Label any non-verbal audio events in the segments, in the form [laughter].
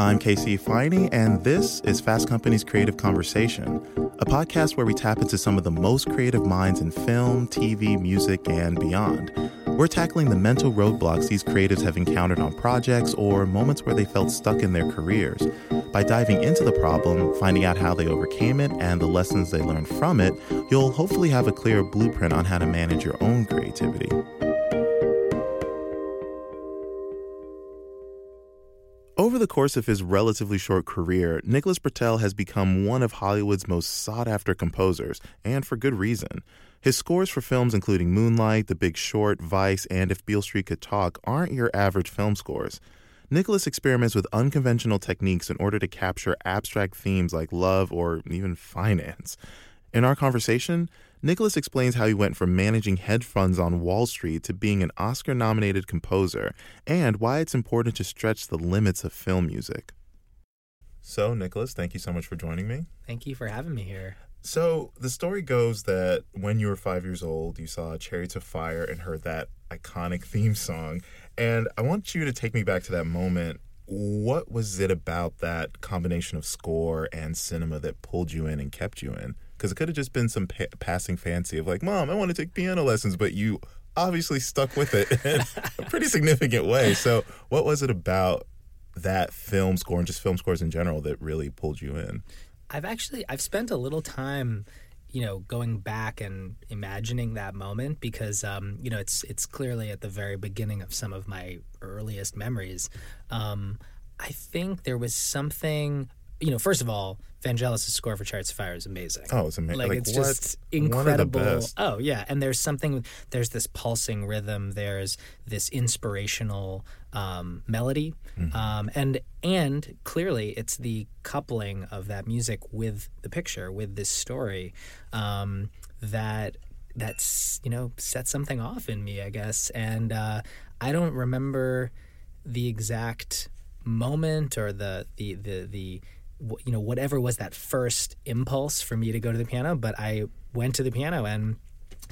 I'm KC Ifeanyi, and this is Fast Company's Creative Conversation, a podcast where we tap into some of the most creative minds in film, TV, music, and beyond. We're tackling the mental roadblocks these creatives have encountered on projects or moments where they felt stuck in their careers. By diving into the problem, finding out how they overcame it, and the lessons they learned from it, you'll hopefully have a clear blueprint on how to manage your own creativity. Over the course of his relatively short career, Nicholas Britell has become one of Hollywood's most sought after composers, and for good reason. His scores for films including Moonlight, The Big Short, Vice, and If Beale Street Could Talk aren't your average film scores. Nicholas experiments with unconventional techniques in order to capture abstract themes like love or even finance. In our conversation, Nicholas explains how he went from managing hedge funds on Wall Street to being an Oscar nominated composer and why it's important to stretch the limits of film music. So, Nicholas, thank you so much for joining me. Thank you for having me here. So, the story goes that when you were five years old, you saw Chariots of Fire and heard that iconic theme song. And I want you to take me back to that moment. What was it about that combination of score and cinema that pulled you in and kept you in? Because it could have just been some pa- passing fancy of like, Mom, I want to take piano lessons, but you obviously stuck with it [laughs] in a pretty significant way. So, what was it about that film score and just film scores in general that really pulled you in? I've actually I've spent a little time, you know, going back and imagining that moment because um, you know it's it's clearly at the very beginning of some of my earliest memories. Um, I think there was something you know, first of all, Vangelis' score for Chariots of Fire is amazing. Oh, it's amazing! Like, like it's what? just incredible. Oh yeah, and there's something. There's this pulsing rhythm. There's this inspirational um, melody, mm-hmm. um, and and clearly it's the coupling of that music with the picture, with this story, um, that that's you know set something off in me, I guess. And uh, I don't remember the exact moment or the the the the you know whatever was that first impulse for me to go to the piano but i went to the piano and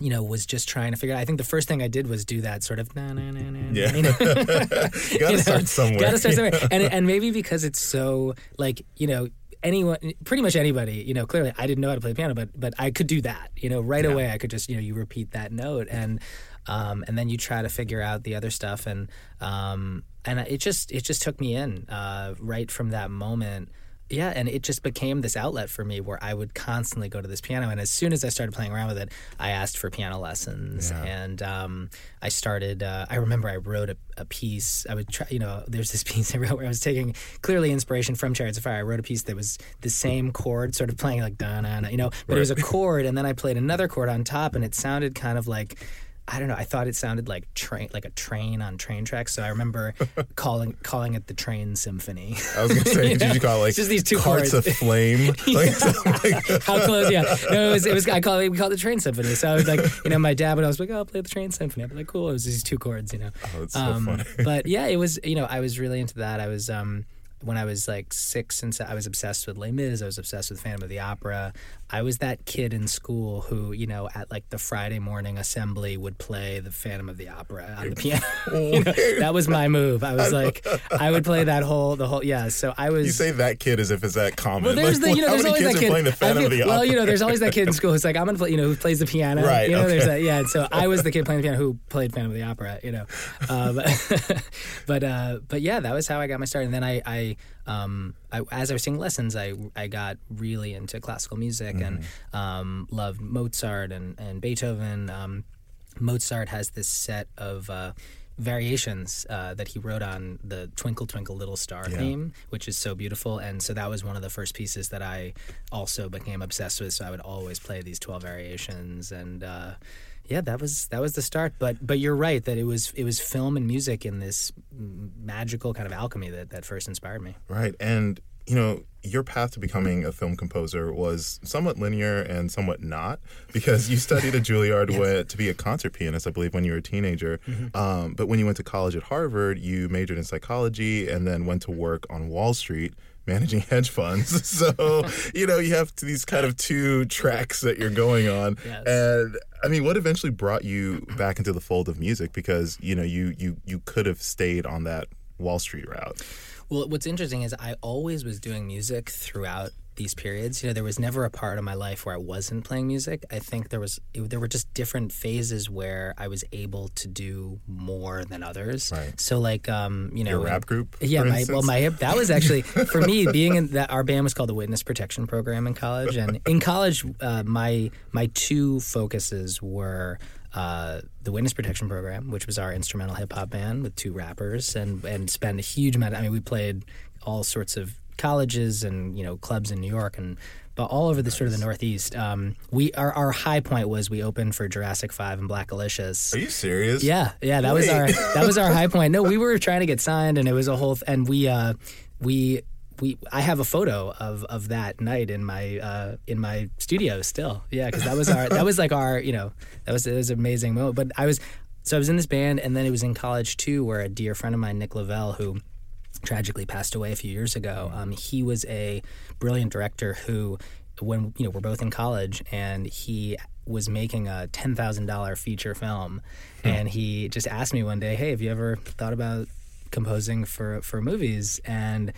you know, was just trying to figure out. I think the first thing I did was do that sort of na na na na. Yeah, [laughs] [laughs] you, know? gotta you know, start somewhere. Gotta start somewhere, [laughs] and and maybe because it's so like you know anyone, pretty much anybody, you know, clearly I didn't know how to play the piano, but but I could do that, you know, right yeah. away. I could just you know you repeat that note and um, and then you try to figure out the other stuff and um, and it just it just took me in uh, right from that moment yeah, and it just became this outlet for me where I would constantly go to this piano. And as soon as I started playing around with it, I asked for piano lessons. Yeah. And um, I started, uh, I remember I wrote a, a, piece. I would try, you know, there's this [laughs] piece I wrote where I was taking clearly inspiration from Chariots of Fire. I wrote a piece that was the same chord, sort of playing like da na na, you know, but right. it was a [laughs] chord. And then I played another chord on top, and it sounded kind of like, I don't know. I thought it sounded like train, like a train on train tracks. So I remember [laughs] calling calling it the Train Symphony. I was gonna say, did [laughs] you call it like just these two carts chords. of flame? [laughs] like, like How close? Yeah, no, it was. It was. I call it. We call it the Train Symphony. So I was like, you know, my dad would always be like, "Oh, I'll play the Train Symphony." I'd be like, "Cool." It was these two chords, you know. Oh, it's so um, funny. but yeah, it was. You know, I was really into that. I was. um when I was like six and I was obsessed with Les Mis. I was obsessed with Phantom of the Opera. I was that kid in school who, you know, at like the Friday morning assembly would play the Phantom of the Opera on the piano. [laughs] you know, that was my move. I was like, I would play that whole, the whole, yeah. So I was. You say that kid as if it's that common. Well, there's like, the, you know, there's always that kid. The Phantom feel, the well, you know, there's always that kid in school who's like, I'm gonna play, you know, who plays the piano. Right. You know, okay. there's that, yeah. And so I was the kid playing the piano who [laughs] played Phantom of the Opera. You know, um, [laughs] but uh, but yeah, that was how I got my start. And then I, I um, I, as I was taking lessons, I I got really into classical music mm-hmm. and. Um, um, loved Mozart and, and Beethoven. Um, Mozart has this set of uh, variations uh, that he wrote on the Twinkle Twinkle Little Star yeah. theme, which is so beautiful. And so that was one of the first pieces that I also became obsessed with. So I would always play these 12 variations and. Uh, yeah, that was that was the start. But but you're right that it was it was film and music in this magical kind of alchemy that, that first inspired me. Right, and you know, your path to becoming a film composer was somewhat linear and somewhat not because you studied at [laughs] Juilliard yes. to be a concert pianist, I believe, when you were a teenager. Mm-hmm. Um, but when you went to college at Harvard, you majored in psychology and then went to work on Wall Street managing hedge funds. [laughs] so, you know, you have these kind of two tracks that you're going on. Yes. And I mean, what eventually brought you back into the fold of music because, you know, you you you could have stayed on that Wall Street route. Well, what's interesting is I always was doing music throughout these periods. You know, there was never a part of my life where I wasn't playing music. I think there was it, there were just different phases where I was able to do more than others. Right. So like um, you know, Your rap group, Yeah, my, well, my that was actually [laughs] for me being in that our band was called the Witness Protection Program in college, and in college, uh, my my two focuses were. Uh, the Witness Protection Program, which was our instrumental hip hop band with two rappers, and and spent a huge amount. I mean, we played all sorts of colleges and you know clubs in New York and but all over the sort of the Northeast. Um, we our our high point was we opened for Jurassic Five and Blackalicious. Are you serious? Yeah, yeah, that was our that was our high [laughs] point. No, we were trying to get signed, and it was a whole. Th- and we uh, we we I have a photo of of that night in my uh, in my studio still. Yeah, because that was our that was like our you know that was it was an amazing moment. But I was so I was in this band, and then it was in college too, where a dear friend of mine, Nick Louvel, who tragically passed away a few years ago. Um, he was a brilliant director who, when you know, we're both in college, and he was making a ten thousand dollar feature film, and he just asked me one day, "Hey, have you ever thought about composing for for movies?" and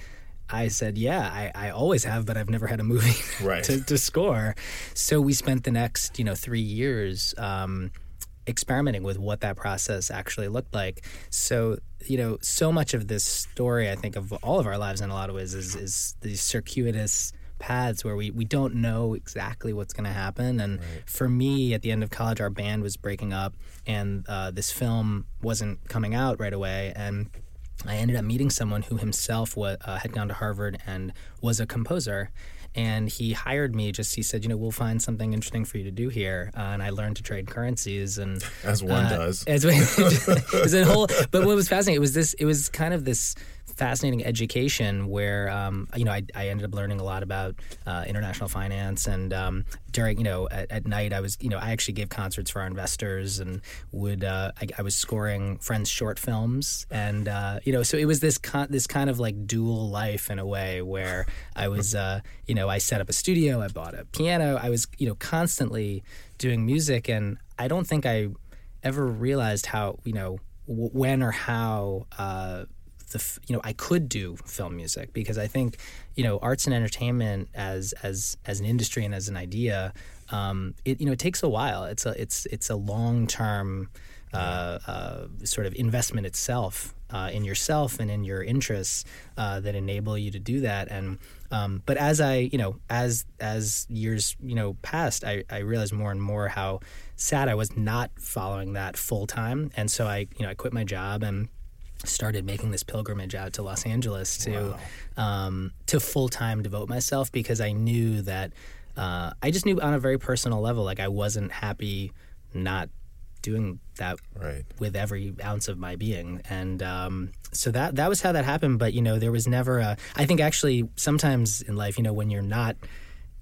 I said, "Yeah, I, I always have, but I've never had a movie [laughs] Right. to, to score." So we spent the next, you know, three years um, experimenting with what that process actually looked like. So, you know, so much of this story, I think, of all of our lives in a lot of ways is, is these circuitous paths where we, we don't know exactly what's going to happen. And for me, at the end of college, our band was breaking up and uh, this film wasn't coming out right away. And I ended up meeting someone who himself wa uh, had gone to Harvard and was a composer. And he hired me. Just he said, you know, we'll find something interesting for you to do here. Uh, and I learned to trade currencies, and As one uh, does. As [laughs] it was a whole. But what was fascinating? It was this. It was kind of this fascinating education where um, you know I, I ended up learning a lot about uh, international finance and um, during you know at, at night I was you know I actually gave concerts for our investors and would uh, I, I was scoring friends short films and uh, you know so it was this con- this kind of like dual life in a way where I was uh, you know I set up a studio I bought a piano I was you know constantly doing music and I don't think I ever realized how you know when or how uh, the you know I could do film music because I think you know arts and entertainment as as as an industry and as an idea um, it you know it takes a while. It's a it's it's a long term uh, uh, sort of investment itself uh, in yourself and in your interests uh, that enable you to do that. And um, but as I you know as as years you know passed I, I realized more and more how sad I was not following that full time. And so I you know I quit my job and started making this pilgrimage out to Los Angeles to um, to full time devote myself because I knew that uh, I just knew on a very personal level like I wasn't happy not doing that Right. with every ounce of my being and um, so that that was how that happened but you know there was never a I think actually sometimes in life you know when you're not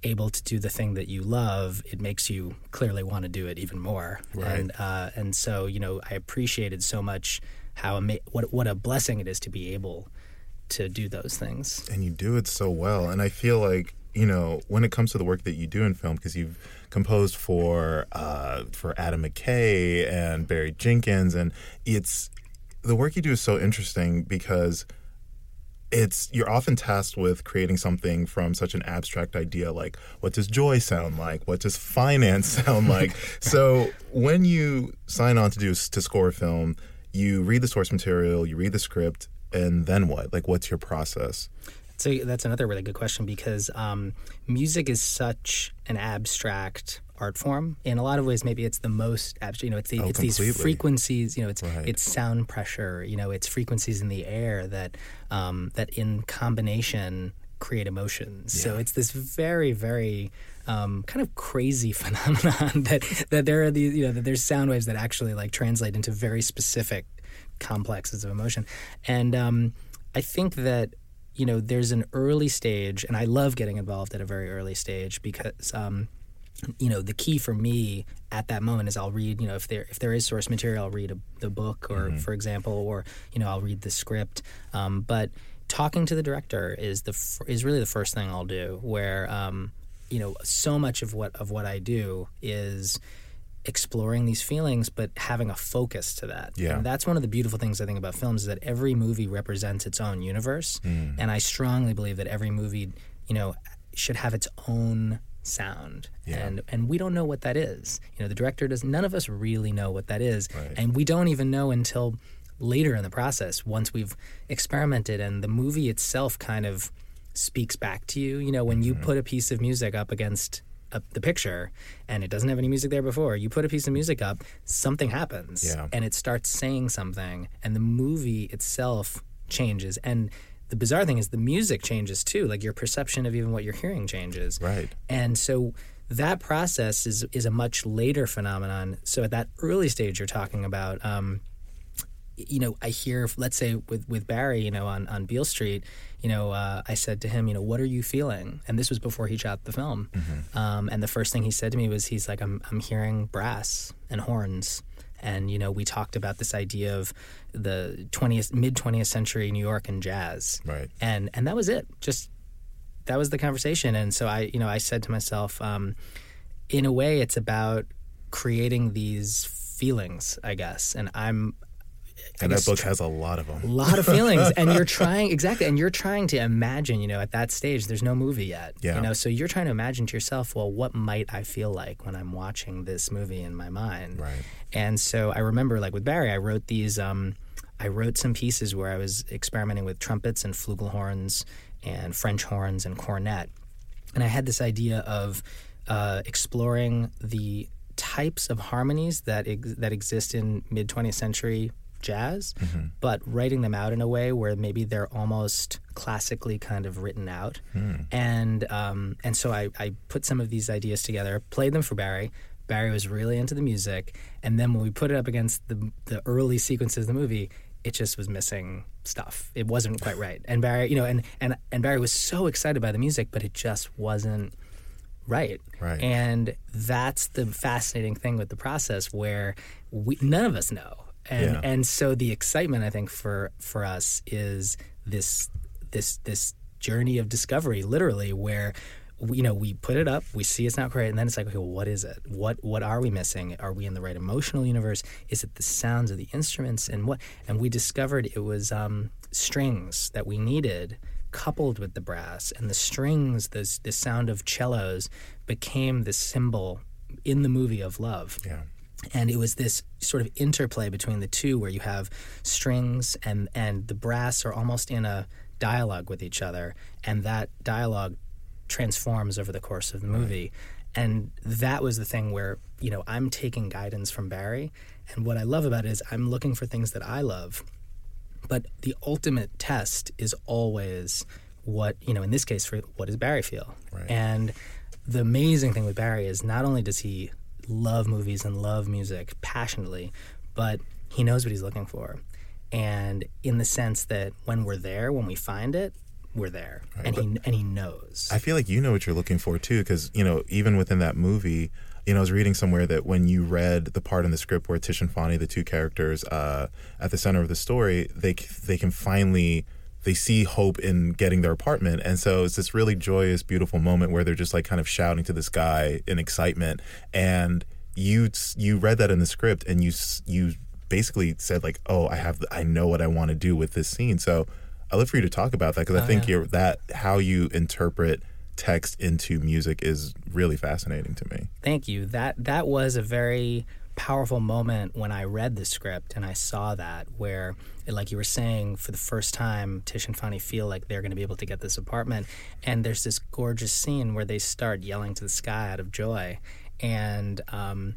able to do the thing that you love, it makes you clearly want to do it even more. Right. And uh, and so you know, I appreciated so much how ama- what what a blessing it is to be able to do those things. and you do it so well. And I feel like you know when it comes to the work that you do in film, because you've composed for uh, for Adam McKay and Barry Jenkins, and it's the work you do is so interesting because it's you're often tasked with creating something from such an abstract idea like what does joy sound like what does finance [laughs] sound like so when you sign on to do to score a film you read the source material you read the script and then what like what's your process So that's another really good question because um, music is such an abstract art form. In a lot of ways, maybe it's the most abstract. You know, it's the, Oh, it's these frequencies. You know, it's Right. it's sound pressure. You know, it's frequencies in the air that um, that in combination create emotions. So it's this very very um, kind of crazy [laughs] phenomenon that that there are these you know that there's sound waves that actually like translate into very specific complexes of emotion, and um, I think that you know there's an early stage, and I love getting involved at a very early stage because. Um, you know the key for me at that moment is I'll read you know if there if there is source material I'll read a, the book or for example or you know I'll read the script um, but talking to the director is the f- is really the first thing I'll do where um, you know so much of what of what I do is exploring these feelings, but having a focus to that. Yeah. And that's one of the beautiful things I think about films is that every movie represents its own universe. Mm. And I strongly believe that every movie, you know, should have its own sound. Yeah. And and we don't know what that is. You know, the director does none of us really know what that is. Right. And we don't even know until later in the process once we've experimented and the movie itself kind of speaks back to you. You know, when you Mm-hmm. put a piece of music up against a, the picture and it doesn't have any music there before, you put a piece of music up, something happens Yeah. and it starts saying something and the movie itself changes. And the bizarre thing is the music changes too, like your perception of even what you're hearing changes. Right. And so that process is is a much later phenomenon. So at that early stage you're talking about, um, you know, I hear, let's say with with Barry, you know, on on Beale Street, you know, uh, I said to him, you know, what are you feeling? And this was before he shot the film. Um, and the first thing he said to me was, he's like, I'm I'm hearing brass and horns. And you know, we talked about this idea of the 20th mid 20th century New York and jazz Right. and and that was it just that was the conversation and so i you know i said to myself um, in a way it's about creating these feelings i guess and i'm And that book has a lot of them. a lot of feelings and you're [laughs] trying exactly and you're trying to imagine you know at that stage there's no movie yet Yeah. you know so you're trying to imagine to yourself well what might i feel like when i'm watching this movie in my mind Right. and so I remember, like with Barry, I wrote these. Um, I wrote some pieces where I was experimenting with trumpets and flugelhorns and French horns and cornet, and I had this idea of uh, exploring the types of harmonies that ex- that exist in mid 20th century jazz, but writing them out in a way where maybe they're almost classically kind of written out. And um, and so I, I put some of these ideas together, played them for Barry. Barry was really into the music, and then when we put it up against the the early sequences of the movie, it just was missing stuff. It wasn't quite [sighs] right. And Barry, you know, and and and Barry was so excited by the music, but it just wasn't right. Right. And that's the fascinating thing with the process where we none of us know. And Yeah. and so the excitement I think for for us is this this this journey of discovery literally where we- you know we put it up we see it's not great and then it's like okay well, what is it? What what are we missing? Are we in the right emotional universe? Is it the sounds of the instruments? And what and we discovered it was um, strings that we needed coupled with the brass. And the strings the, the sound of cellos became the symbol in the movie of love. Yeah. And it was this sort of interplay between the two where you have strings and and the brass are almost in a dialogue with each other. And that dialogue transforms over the course of the movie. And that was the thing where you know I'm taking guidance from Barry. And what I love about it is I'm looking for things that I love. But the ultimate test is always what you know in this case for what does barry feel? Right. and the amazing thing with barry is not only does he love movies and love music passionately but he knows what he's looking for. And in the sense that when we're there when we find it we're there. And he and he knows. I feel like you know what you're looking for too, because you know even within that movie, you know I was reading somewhere that when you read the part in the script where Tish and Fonny, the two characters uh, at the center of the story, they they can finally they see hope in getting their apartment, and so it's this really joyous, beautiful moment where they're just like kind of shouting to the sky in excitement, and you you read that in the script, and you you basically said like, oh, I have I know what I want to do with this scene, so. I'd love for you to talk about that because I oh, think yeah. you're that how you interpret text into music is really fascinating to me. Thank you. That that was a very powerful moment when I read the script and I saw that where like you were saying for the first time Tish and Fonny feel like they're going to be able to get this apartment. And there's this gorgeous scene where they start yelling to the sky out of joy. And um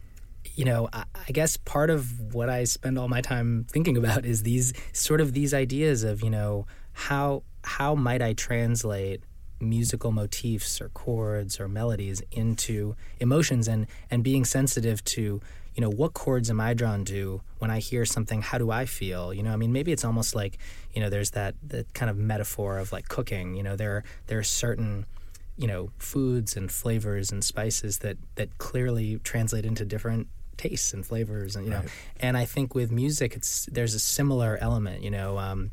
you know, I, I guess part of what I spend all my time thinking about is these sort of these ideas of, you know, how how might I translate musical motifs or chords or melodies into emotions and and being sensitive to you know what chords am i drawn to when i hear something? How do i feel? You know i mean maybe it's almost like you know there's that that kind of metaphor of like cooking. You know there there are certain you know foods and flavors and spices that that clearly translate into different tastes and flavors and you know. And i think with music it's there's a similar element you know um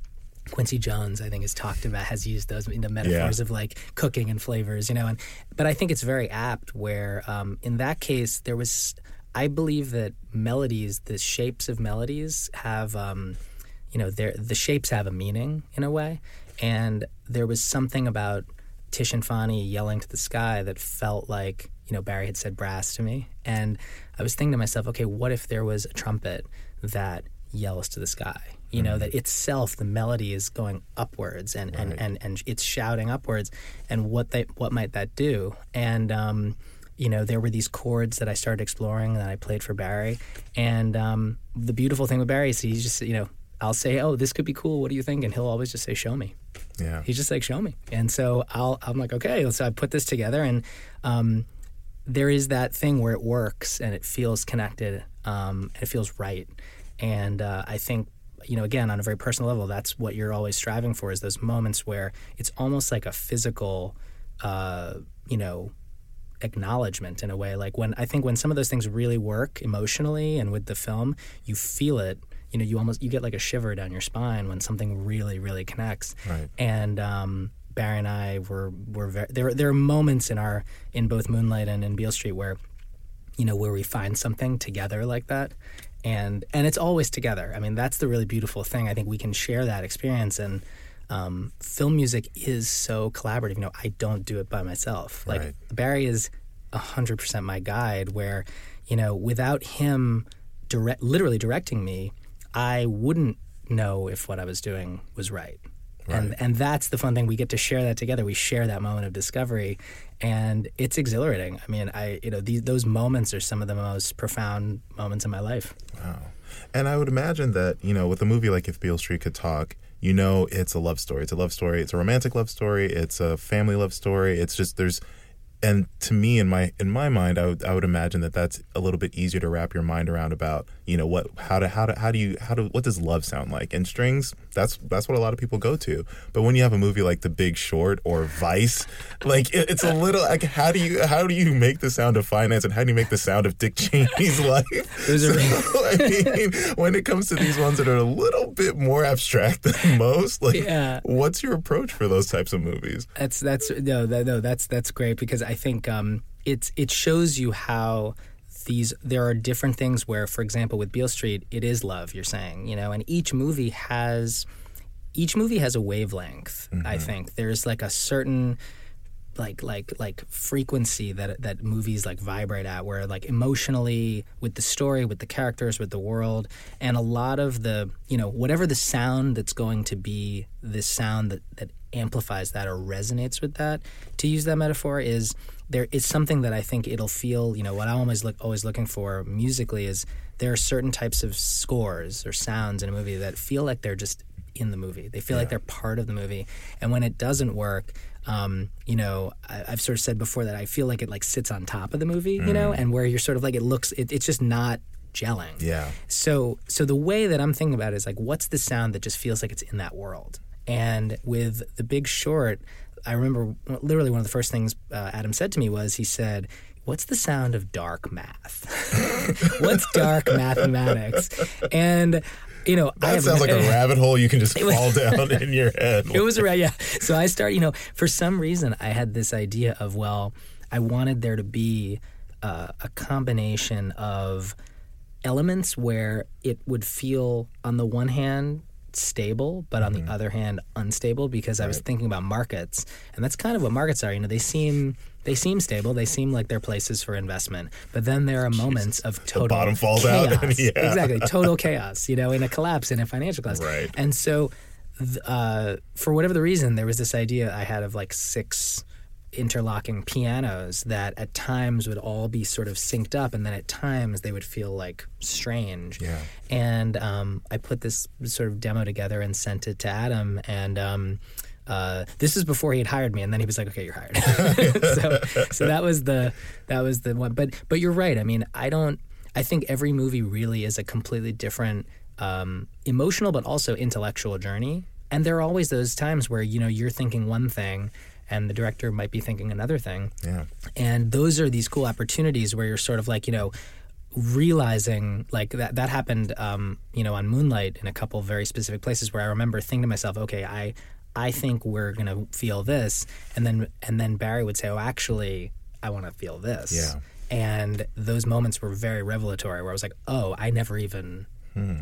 Quincy Jones, I think, has talked about has used those in the metaphors of like cooking and flavors, you know. And but I think it's very apt where um, in that case there was I believe that melodies, the shapes of melodies, have, um, you know, the shapes have a meaning in a way. And there was something about Tish and Fonny yelling to the sky that felt like, you know, Barry had said brass to me. And I was thinking to myself, okay, what if there was a trumpet that yells to the sky? You know, mm-hmm. that itself, the melody is going upwards and, right. and, and, and it's shouting upwards. And what they, what might that do? And, um, you know, there were these chords that I started exploring that I played for Barry. And um, the beautiful thing with Barry is he's just, you know, I'll say, "Oh, this could be cool. What do you think?" And he'll always just say, "Show me." Yeah. He's just like, "Show me." And so I'll I'm like, "Okay." So I put this together, and um, there is that thing where it works and it feels connected, um, and it feels right. And uh, I think you know, again, on a very personal level, that's what you're always striving for is those moments where it's almost like a physical, uh, you know, acknowledgement in a way. Like when I think when some of those things really work emotionally and with the film, you feel it. You know, you almost you get like a shiver down your spine when something really, really connects. Right. And um, Barry and I were were very, there. There are moments in our in both Moonlight and in Beale Street where, you know, where we find something together like that, and and it's always together. I mean, that's the really beautiful thing. I think we can share that experience and. Um, film music is so collaborative. You know, I don't do it by myself. Like right. Barry is hundred percent my guide. Where, you know, without him direct, literally directing me, I wouldn't know if what I was doing was right. Right. And and that's the fun thing. We get to share that together. We share that moment of discovery, and it's exhilarating. I mean, I you know these, those moments are some of the most profound moments in my life. Wow. And I would imagine that you know with a movie like If Beale Street Could Talk, you know it's a love story. It's a love story. It's a romantic love story. It's a family love story. It's just there's and to me in my in my mind I would I would imagine that that's a little bit easier to wrap your mind around about you know what how to how to how do you how do what does love sound like? And strings that's that's what a lot of people go to. But when you have a movie like The Big Short or Vice like it, it's a little like how do you how do you make the sound of finance and how do you make the sound of Dick Cheney's [laughs] life? So, [laughs] I mean when it comes to these ones that are a little bit more abstract than most like yeah. what's your approach for those types of movies? That's that's no that, no that's that's great because I think um, it's it shows you how these there are different things where, for example, with Beale Street, it is love. You're saying, you know, and each movie has each movie has a wavelength. Mm-hmm. I think there's like a certain like like like frequency that that movies like vibrate at where like emotionally with the story with the characters with the world and a lot of the you know whatever the sound that's going to be this sound that that amplifies that or resonates with that to use that metaphor is there is something that I think it'll feel you know what I'm always look always looking for musically is there are certain types of scores or sounds in a movie that feel like they're just in the movie. They feel yeah. like they're part of the movie. And when it doesn't work, um, you know, I, have sort of said before that I feel like it like sits on top of the movie, mm. you know, mm. and where you're sort of like it looks, it, it's just not gelling. Yeah. So, so the way that I'm thinking about it is like, what's the sound that just feels like it's in that world? And with The Big Short, I remember literally one of the first things uh, Adam said to me was he said, What's the sound of dark math? [laughs] What's dark [laughs] mathematics? And you know, that sounds like a rabbit hole you can [laughs] just fall down [laughs] in your head. It was right, yeah. So I start, you know, for some reason I had this idea of well, I wanted there to be uh, a combination of elements where it would feel, on the one hand, stable, but on mm-hmm. the other hand, unstable because right. I was thinking about markets, and that's kind of what markets are. You know, they seem they seem stable. They seem like they're places for investment. But then there are moments of total the bottom falls [laughs] chaos. out. yeah. Exactly, total [laughs] chaos. You know, in a collapse in a financial collapse. Right. And so, uh, for whatever the reason, there was this idea I had of like six interlocking pianos that at times would all be sort of synced up and then at times they would feel like strange yeah. and um, i put this sort of demo together and sent it to adam and um, uh, this is before he had hired me, and then he was like, "Okay, you're hired." [laughs] so, so that was the that was the one. But but you're right. I mean, I don't. I think every movie really is a completely different um, emotional, but also intellectual journey. And there are always those times where you know you're thinking one thing, and the director might be thinking another thing. Yeah. And those are these cool opportunities where you're sort of like you know realizing like that that happened um, you know on moonlight in a couple very specific places where i remember thinking to myself okay i I think we're gonna feel this, and then and then Barry would say, oh, actually, I want to feel this. Yeah. and those moments were very revelatory where I was like, oh, I never even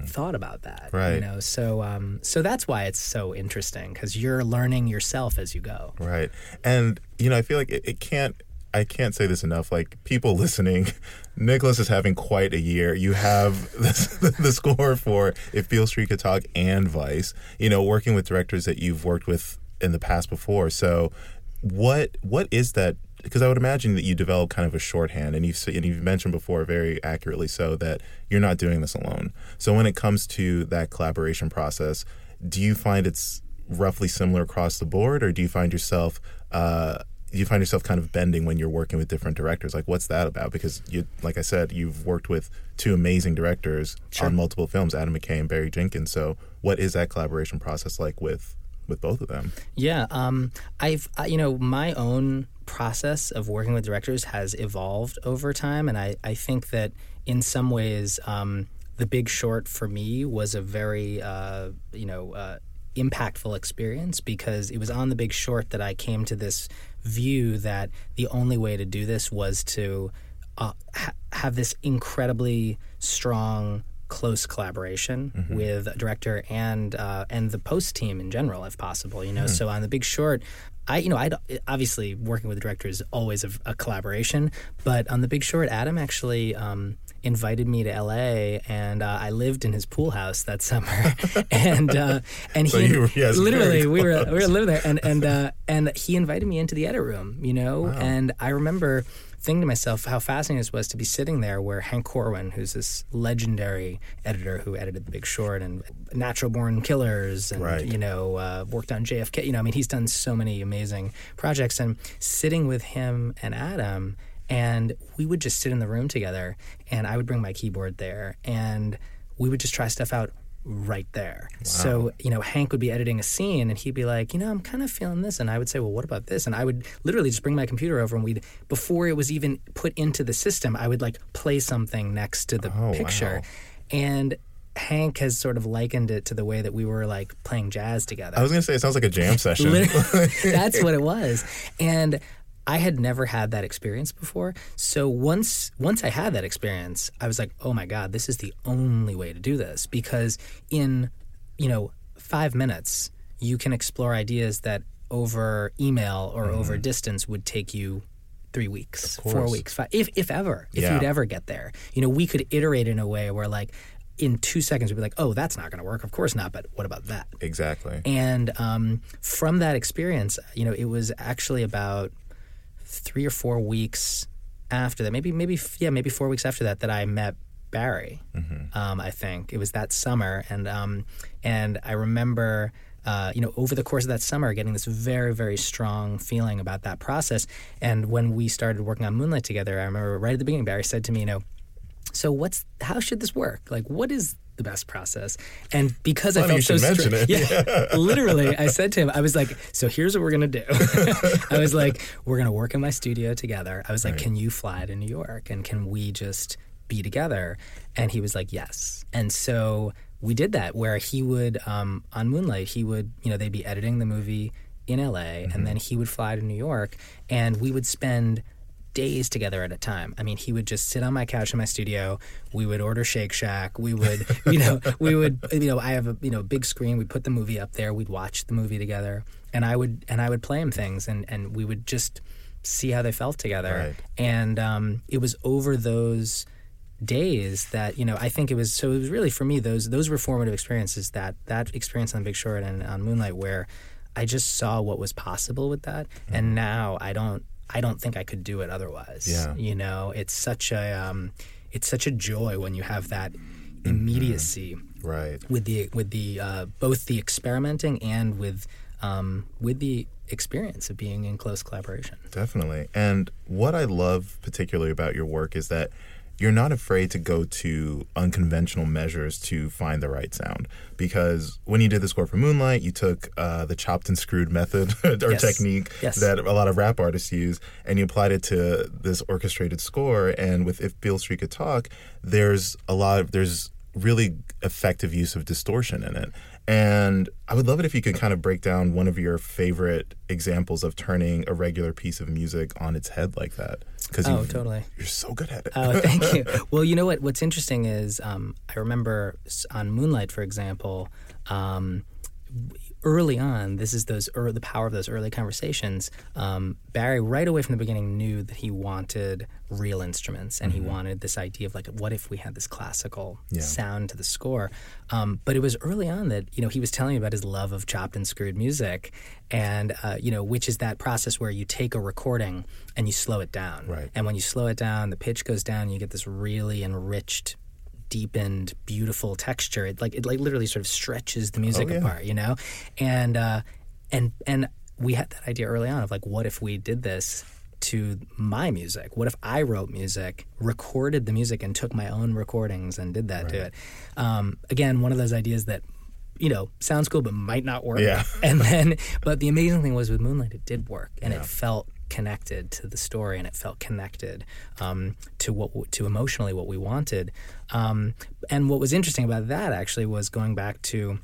thought about that. Right. You know, so um, so that's why it's so interesting because you're learning yourself as you go. Right. And, you know, I feel like it, it can't, I can't say this enough. Like, people [laughs] listening, Nicholas is having quite a year. You have [laughs] the, the score for If Beale Street Could Talk and Vice, you know, working with directors that you've worked with in the past before. So, what what is that? Because I would imagine that you develop kind of a shorthand, and you've and you've mentioned before very accurately so that you're not doing this alone. So when it comes to that collaboration process, do you find it's roughly similar across the board, or do you find yourself uh, you find yourself kind of bending when you're working with different directors? Like, what's that about? Because you, like I said, you've worked with two amazing directors on multiple films, Adam McKay and Barry Jenkins. So, what is that collaboration process like with with both of them? Yeah, um, I've I, you know my own process of working with directors has evolved over time, and I I think that in some ways, um, The Big Short for me was a very uh, you know. Uh, impactful experience because it was on the big short that I came to this view that the only way to do this was to uh, ha- have this incredibly strong close collaboration with a director and uh, and the post team in general, if possible. You know, so on the Big Short, I you know I obviously working with a director is always a, a collaboration, but on the Big Short, Adam actually. Um, invited me to LA and uh, I lived in his pool house that summer. [laughs] And uh, and So he you yes, literally we were we were living there and and uh, and he invited me into the edit room you know? And I remember thinking to myself how fascinating this was to be sitting there where Hank Corwin who's this legendary editor who edited The Big Short and Natural Born Killers and Right. you know uh, worked on JFK you know I mean he's done so many amazing projects and sitting with him and Adam and we would just sit in the room together and I would bring my keyboard there and we would just try stuff out right there. So, you know, Hank would be editing a scene and he'd be like, you know, I'm kind of feeling this. And I would say, well, what about this? And I would literally just bring my computer over and we'd, before it was even put into the system, I would like play something next to the Oh, picture. wow. And Hank has sort of likened it to the way that we were like playing jazz together. I was going to say it sounds like a jam session. [laughs] That's what it was. And I had never had that experience before. So once once I had that experience, I was like, "Oh my god, this is the only way to do this because in, you know, 5 minutes you can explore ideas that over email or over distance would take you 3 weeks, 4 weeks, five, if if ever, if Yeah. you'd ever get there. You know, we could iterate in a way where like in 2 seconds we'd be like, "Oh, that's not going to work. Of course not, but what about that?" exactly. And um, from that experience, you know, it was actually about three or four weeks after that, maybe, maybe, yeah, maybe four weeks after that, that I met Barry. Um, I think it was that summer, and um, and I remember. Uh, you know, over the course of that summer, getting this very, very strong feeling about that process. And when we started working on Moonlight together, I remember right at the beginning, Barry said to me, you know, so what's how should this work? Like, what is the best process? And because I felt you so mention stra- it. yeah, [laughs] literally, I said to him, I was like, so here's what we're gonna do. [laughs] I was like, we're gonna work in my studio together. I was like, can you fly to New York and can we just be together? And he was like, yes. And so we did that where he would um, on Moonlight, he would you know they'd be editing the movie in LA and then he would fly to New York and we would spend days together at a time. I mean, he would just sit on my couch in my studio. We would order Shake Shack. We would, [laughs] you know, we would, you know, I have a you know big screen. We'd put the movie up there. We'd watch the movie together, and I would and I would play him things, and and we would just see how they felt together. Right. And um, it was over those days that you know I think it was so it was really for me those those were formative experiences that that experience on Big Short and on Moonlight where I just saw what was possible with that and now I don't I don't think I could do it otherwise Yeah. you know it's such a um, it's such a joy when you have that immediacy Right. with the with the uh, both the experimenting and with um, with the experience of being in close collaboration Definitely. And what I love particularly about your work is that you're not afraid to go to unconventional measures to find the right sound. Because when you did the score for Moonlight, you took uh, the chopped and screwed method [laughs] or Yes. technique Yes. that a lot of rap artists use, and you applied it to this orchestrated score. And with If Beale Street Could Talk, there's a lot of there's really effective use of distortion in it. And I would love it if you could kind of break down one of your favorite examples of turning a regular piece of music on its head like that. Because Oh, totally. you're so good at it. Oh, thank you. [laughs] Well, you know what? What's interesting is um, I remember on Moonlight, for example, um, early on, this is those ear the power of those early conversations. Um, Barry, right away from the beginning, knew that he wanted real instruments, and he wanted this idea of like, what if we had this classical Yeah. sound to the score? Um, but it was early on that you know he was telling me about his love of chopped and screwed music, and uh, you know, which is that process where you take a recording and you slow it down, Right. and when you slow it down, the pitch goes down, and you get this really enriched deepened, beautiful texture. It like it like literally sort of stretches the music Oh, yeah. apart, you know, and uh, and and we had that idea early on of like, what if we did this to my music? What if I wrote music, recorded the music, and took my own recordings and did that to it? Um, again, one of those ideas that. You know, sounds cool, but might not work. Yeah. [laughs] and then, but the amazing thing was with Moonlight, it did work, and it felt connected to the story, and it felt connected um, to what to emotionally what we wanted. Um, and what was interesting about that actually was going back to,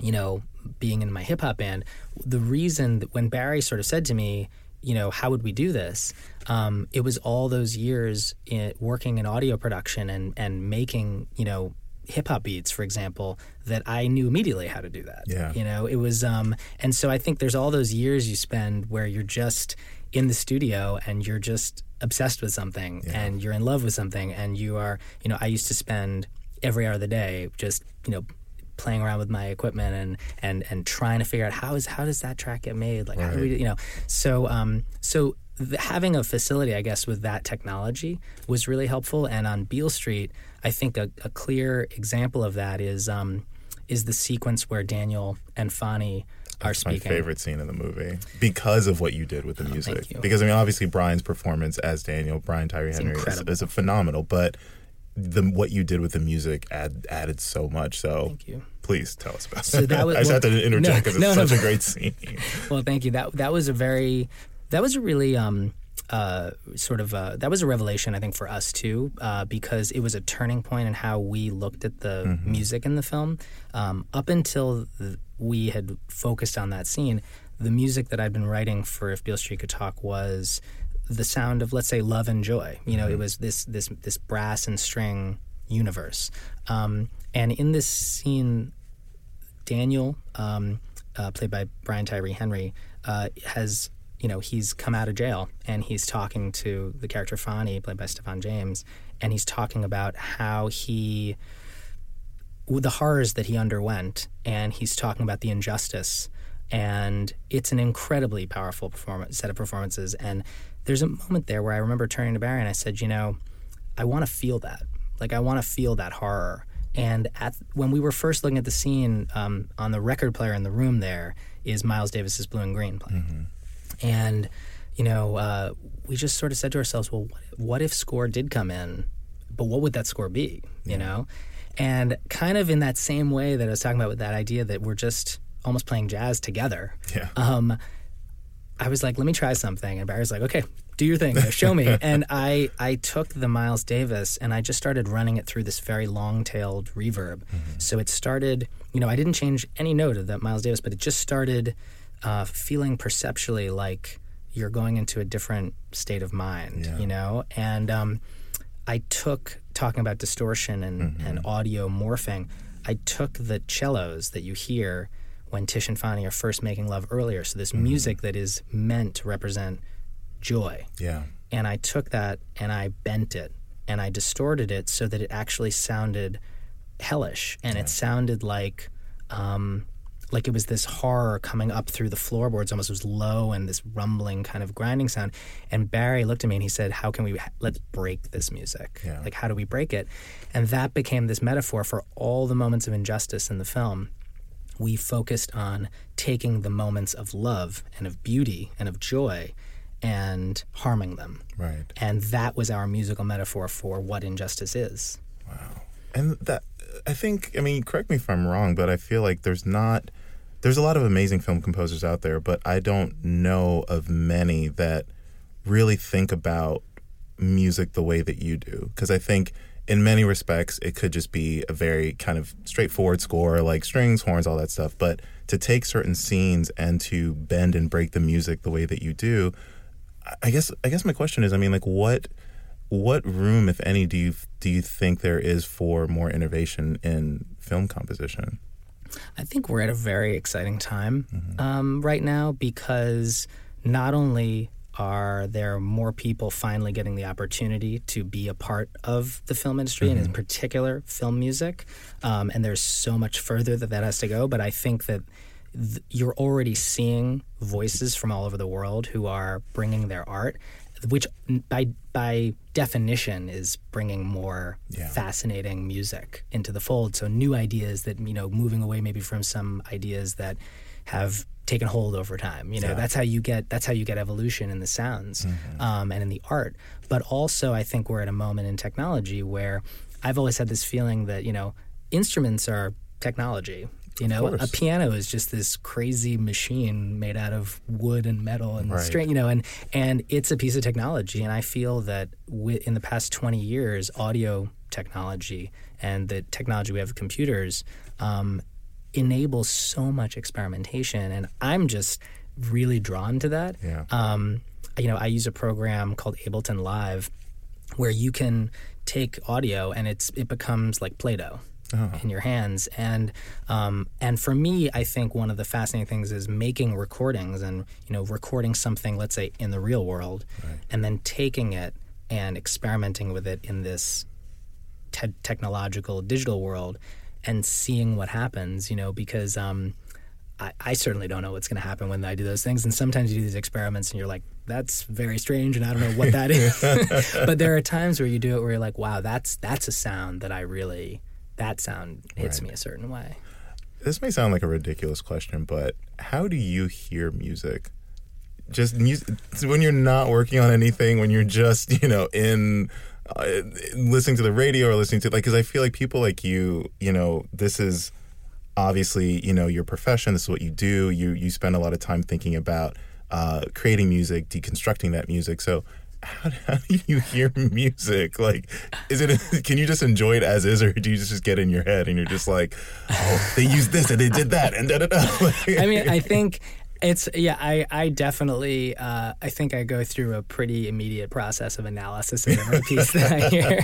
you know, being in my hip hop band. The reason that when Barry sort of said to me, you know, how would we do this? Um, it was all those years in, working in audio production and and making, you know. Hip hop beats, for example, that I knew immediately how to do that. Yeah. You know, it was, um, and so I think there's all those years you spend where you're just in the studio and you're just obsessed with something and you're in love with something and you are, you know, I used to spend every hour of the day just, you know, playing around with my equipment and and and trying to figure out how is how does that track get made? Like how do we you know? So um so having a facility i guess with that technology was really helpful. And on beale street i think a, a clear example of that is um is the sequence where daniel and fonny are my speaking My favorite scene in the movie because of what you did with the music. you. Because I mean, obviously Brian's performance as Daniel, Brian Tyree Henry, is, is a phenomenal. But the what you did with the music add, added so much. So Thank you. please tell us about. So it. that [laughs] was- I just had well, to interject no, because no, it's no. such a great scene. [laughs] Well, thank you. That that was a very that was a really um uh sort of uh that was a revelation I think for us too uh, because it was a turning point in how we looked at the music in the film. Um, up until th- we had focused on that scene, the music that I'd been writing for If Beale Street Could Talk was the sound of let's say love and joy. You know, it was this this this brass and string universe. Um, and in this scene, Daniel, um, uh, played by Brian Tyree Henry, uh, has you know he's come out of jail and he's talking to the character Fonny, played by Stephan James, and he's talking about how he the horrors that he underwent, and he's talking about the injustice. And it's an incredibly powerful performance set of performances. And there's a moment there where I remember turning to Barry and I said, you know, I want to feel that. Like I want to feel that horror. And at when we were first looking at the scene um, on the record player in the room, there is Miles Davis's "Blue in Green" playing, and you know uh, we just sort of said to ourselves, well, what, what if score did come in, but what would that score be? You know, and kind of in that same way that I was talking about with that idea that we're just almost playing jazz together. Yeah. Um, I was like, let me try something. And Barry's like, okay, do your thing, show me. [laughs] and I, I took the Miles Davis and I just started running it through this very long tailed reverb. So it started, you know, I didn't change any note of that Miles Davis, but it just started uh, feeling perceptually like you're going into a different state of mind, Yeah. you know? And um, I took, talking about distortion and, and audio morphing, I took the cellos that you hear when Tish and Fonny are first making love earlier. So this music that is meant to represent joy. Yeah. And I took that and I bent it and I distorted it so that it actually sounded hellish and it sounded like um, like it was this horror coming up through the floorboards almost it was low and this rumbling kind of grinding sound. And barry looked at me and he said how can we let's break this music? Yeah. like how do we break it? And that became this metaphor for all the moments of injustice in the film. We focused on taking the moments of love and of beauty and of joy and harming them. Right. and that was our musical metaphor for what injustice is. Wow. And that I think I mean, correct me if I'm wrong, but I feel like there's not there's a lot of amazing film composers out there, but I don't know of many that really think about music the way that you do because I think in many respects, it could just be a very kind of straightforward score, like strings, horns, all that stuff. But to take certain scenes and to bend and break the music the way that you do, I guess I guess my question is, I mean, like what what room, if any, do you do you think there is for more innovation in film composition? I think we're at a very exciting time mm-hmm. um, right now because not only are there more people finally getting the opportunity to be a part of the film industry mm-hmm. and in mm-hmm. particular film music um, and there's so much further that that has to go but i think that th- you're already seeing voices from all over the world who are bringing their art which by by definition is bringing more yeah. fascinating music into the fold so new ideas that you know moving away maybe from some ideas that have taken hold over time. You know, yeah. that's how you get that's how you get evolution in the sounds mm-hmm. um, and in the art. But also, I think we're at a moment in technology where I've always had this feeling that you know instruments are technology. You know, a piano is just this crazy machine made out of wood and metal and right. string. You know, and and it's a piece of technology. And I feel that in the past twenty years, audio technology and the technology we have with computers um, enables so much experimentation, and I'm just really drawn to that. Yeah. Um, you know, I use a program called Ableton Live, where you can take audio and it's it becomes like Play-Doh. Oh. in your hands. And um, and for me, I think one of the fascinating things is making recordings and you know recording something, let's say in the real world, right. and then taking it and experimenting with it in this te- technological digital world and seeing what happens, you know, because um, I, I, certainly don't know what's going to happen when I do those things. And sometimes you do these experiments and you're like, that's very strange, and I don't know what that is. [laughs] [laughs] but there are times where you do it where you're like, wow, that's that's a sound that I really that sound hits right. me a certain way. This may sound like a ridiculous question, but how do you hear music? Just music when you're not working on anything, when you're just you know in uh, listening to the radio or listening to like because I feel like people like you, you know, this is obviously you know your profession. This is what you do. You you spend a lot of time thinking about uh, creating music, deconstructing that music. So how, how do you hear music? Like, is it? [laughs] Can you just enjoy it as is, or do you just get in your head and you're just like, oh, they used this and they did that and da da da? [laughs] I mean, I think it's yeah, I I definitely uh, I think I go through a pretty immediate process of analysis of every piece that I hear,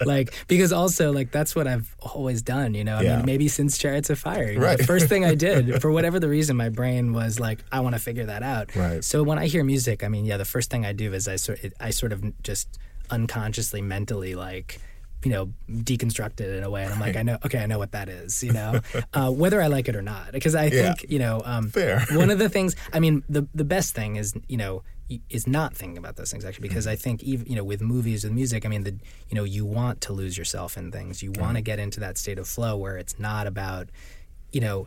[laughs] like because also like that's what I've always done. You know, I mean maybe since Chariots of Fire, right. Know, the first thing I [laughs] did for whatever the reason, my brain was like I want to figure that out. Right. So when I hear music, I mean yeah, the first thing I do is I sort I sort of just unconsciously mentally like you know deconstruct it in a way and i'm like i know okay i know what that is you know [laughs] uh, whether i like it or not because i yeah. think you know um, Fair. [laughs] one of the things i mean the the best thing is you know is not thinking about those things actually because mm-hmm. I think even you know with movies with music I mean the you know you want to lose yourself in things you want to get into that state of flow where it's not about you know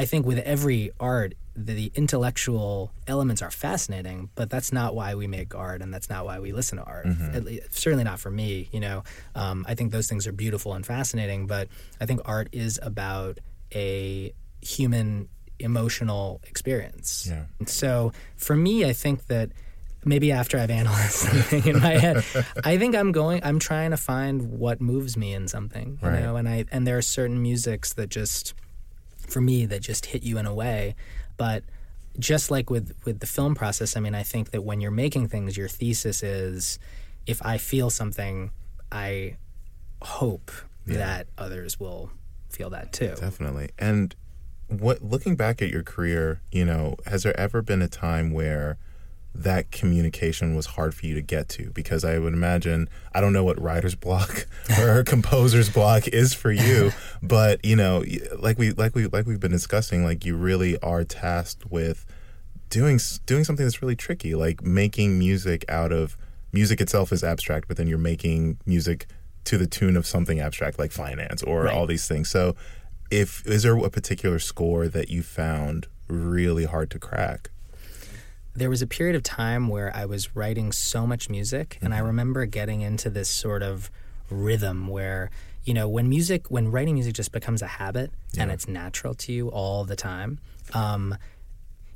I think with every art, the, the, intellectual elements are fascinating, but that's not why we make art, and that's not why we listen to art. Mm-hmm. Least, certainly not for me. You know, um, I think those things are beautiful and fascinating, but I think art is about a human emotional experience. Yeah. so for me, I think that maybe after I've analyzed [laughs] something in my head, I think I'm going. I'm trying to find what moves me in something. You right. know, and I and there are certain musics that just for me that just hit you in a way. But just like with with the film process, I mean, I think that when you're making things, your thesis is if I feel something, I hope yeah. that others will feel that too. Definitely. And what looking back at your career, you know, has there ever been a time where that communication was hard for you to get to because I would imagine I don't know what writer's block [laughs] or composer's block is for you, [laughs] but you know, like we like we like we've been discussing, like you really are tasked with doing doing something that's really tricky, like making music out of music itself is abstract, but then you're making music to the tune of something abstract like finance or right. all these things. So, if is there a particular score that you found really hard to crack? There was a period of time where I was writing so much music, and I mm-hmm. remember getting into this sort of rhythm where, you know, when music, when writing music just becomes a habit yeah. and it's natural to you all the time, um,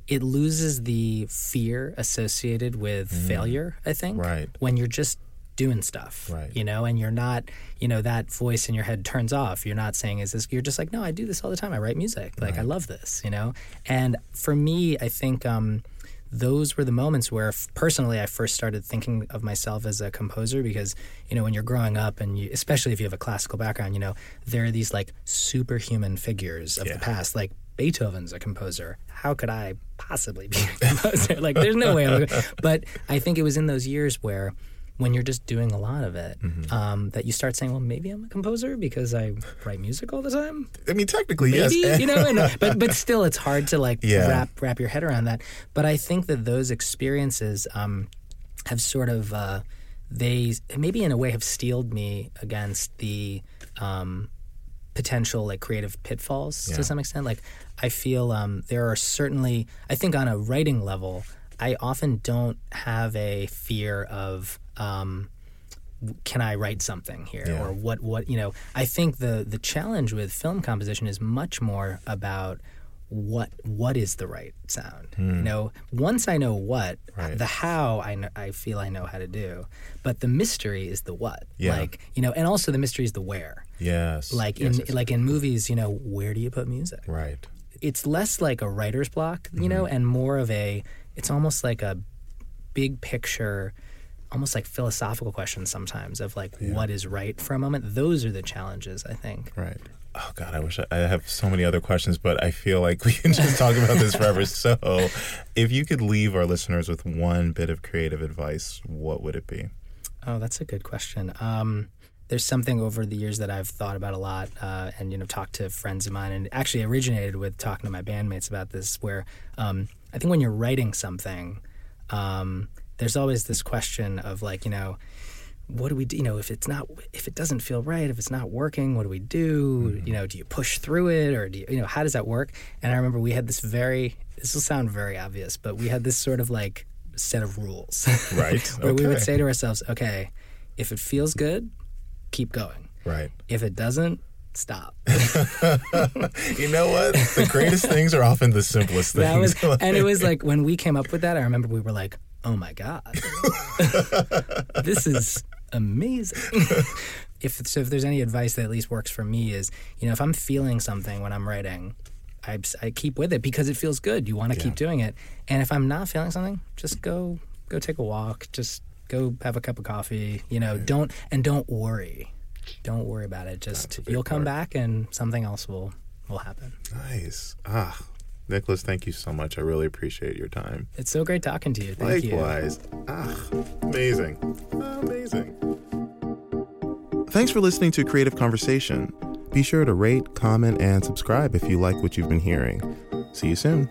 it loses the fear associated with mm. failure, I think. Right. When you're just doing stuff, Right. you know, and you're not, you know, that voice in your head turns off. You're not saying, is this, you're just like, no, I do this all the time. I write music. Like, I love this, you know? And for me, I think, um, those were the moments where f- personally I first started thinking of myself as a composer because you know when you're growing up and you especially if you have a classical background you know there are these like superhuman figures of Yeah. the past like Beethoven's a composer how could I possibly be a composer [laughs] like there's no way I'm gonna, but I think it was in those years where when you're just doing a lot of it Mm-hmm. um, that you start saying well maybe I'm a composer because I write music all the time I mean, technically, maybe yes. you know and, but but [laughs] still it's hard to like Yeah. wrap wrap your head around that but i think that those experiences um have sort of uh they maybe in a way have steeled me against the um potential like creative pitfalls Yeah. to some extent like i feel um there are certainly i think on a writing level i often don't have a fear of um can I write something here Yeah. or what what you know I think the the challenge with film composition is much more about what what is the right sound you know once I know what Hmm. Right. the how I know, I feel I know how to do but the mystery is the what Yeah. like you know and also the mystery is the where Yes. like yes, in yes. like in movies you know where do you put music Right. it's less like a writer's block, you Mm-hmm. know, and more of a it's almost like a big picture almost like philosophical questions sometimes of like what is right for a moment. Those are the challenges, I think. Right. Oh God, I wish I, I have so many other questions, but I feel like we can just talk about this forever. [laughs] So, if you could leave our listeners with one bit of creative advice, what would it be? Oh, that's a good question. Um, there's something over the years that I've thought about a lot, uh, and you know, talked to friends of mine, and actually originated with talking to my bandmates about this. Where um, I think when you're writing something, um, there's always this question of like, you know, what do we do? You know, if it's not, if it doesn't feel right, if it's not working, what do we do? Mm-hmm. You know, do you push through it, or do you, you know, how does that work? And I remember we had this very, this will sound very obvious, but we had this sort of like set of rules, [laughs] Right. [laughs] where we would say to ourselves, okay, if it feels good, keep going. Right. If it doesn't, stop. [laughs] You know what? The greatest things are often the simplest things. that was, and it was like when we came up with that, I remember we were like, oh my God, [laughs] this is amazing. if so, if there's any advice that at least works for me is, you know, if I'm feeling something when I'm writing, I, I keep with it because it feels good. You want to keep doing it. And if I'm not feeling something, just go go take a walk. Just go have a cup of coffee. You know, don't and don't worry. Don't worry about it. Just you'll come part. back and something else will will happen. nice. Ah, Nicholas, thank you so much. I really appreciate your time. It's so great talking to you. Thank you. Likewise. Ah, amazing. Amazing. Thanks for listening to Creative Conversation. Be sure to rate, comment, and subscribe if you like what you've been hearing. See you soon.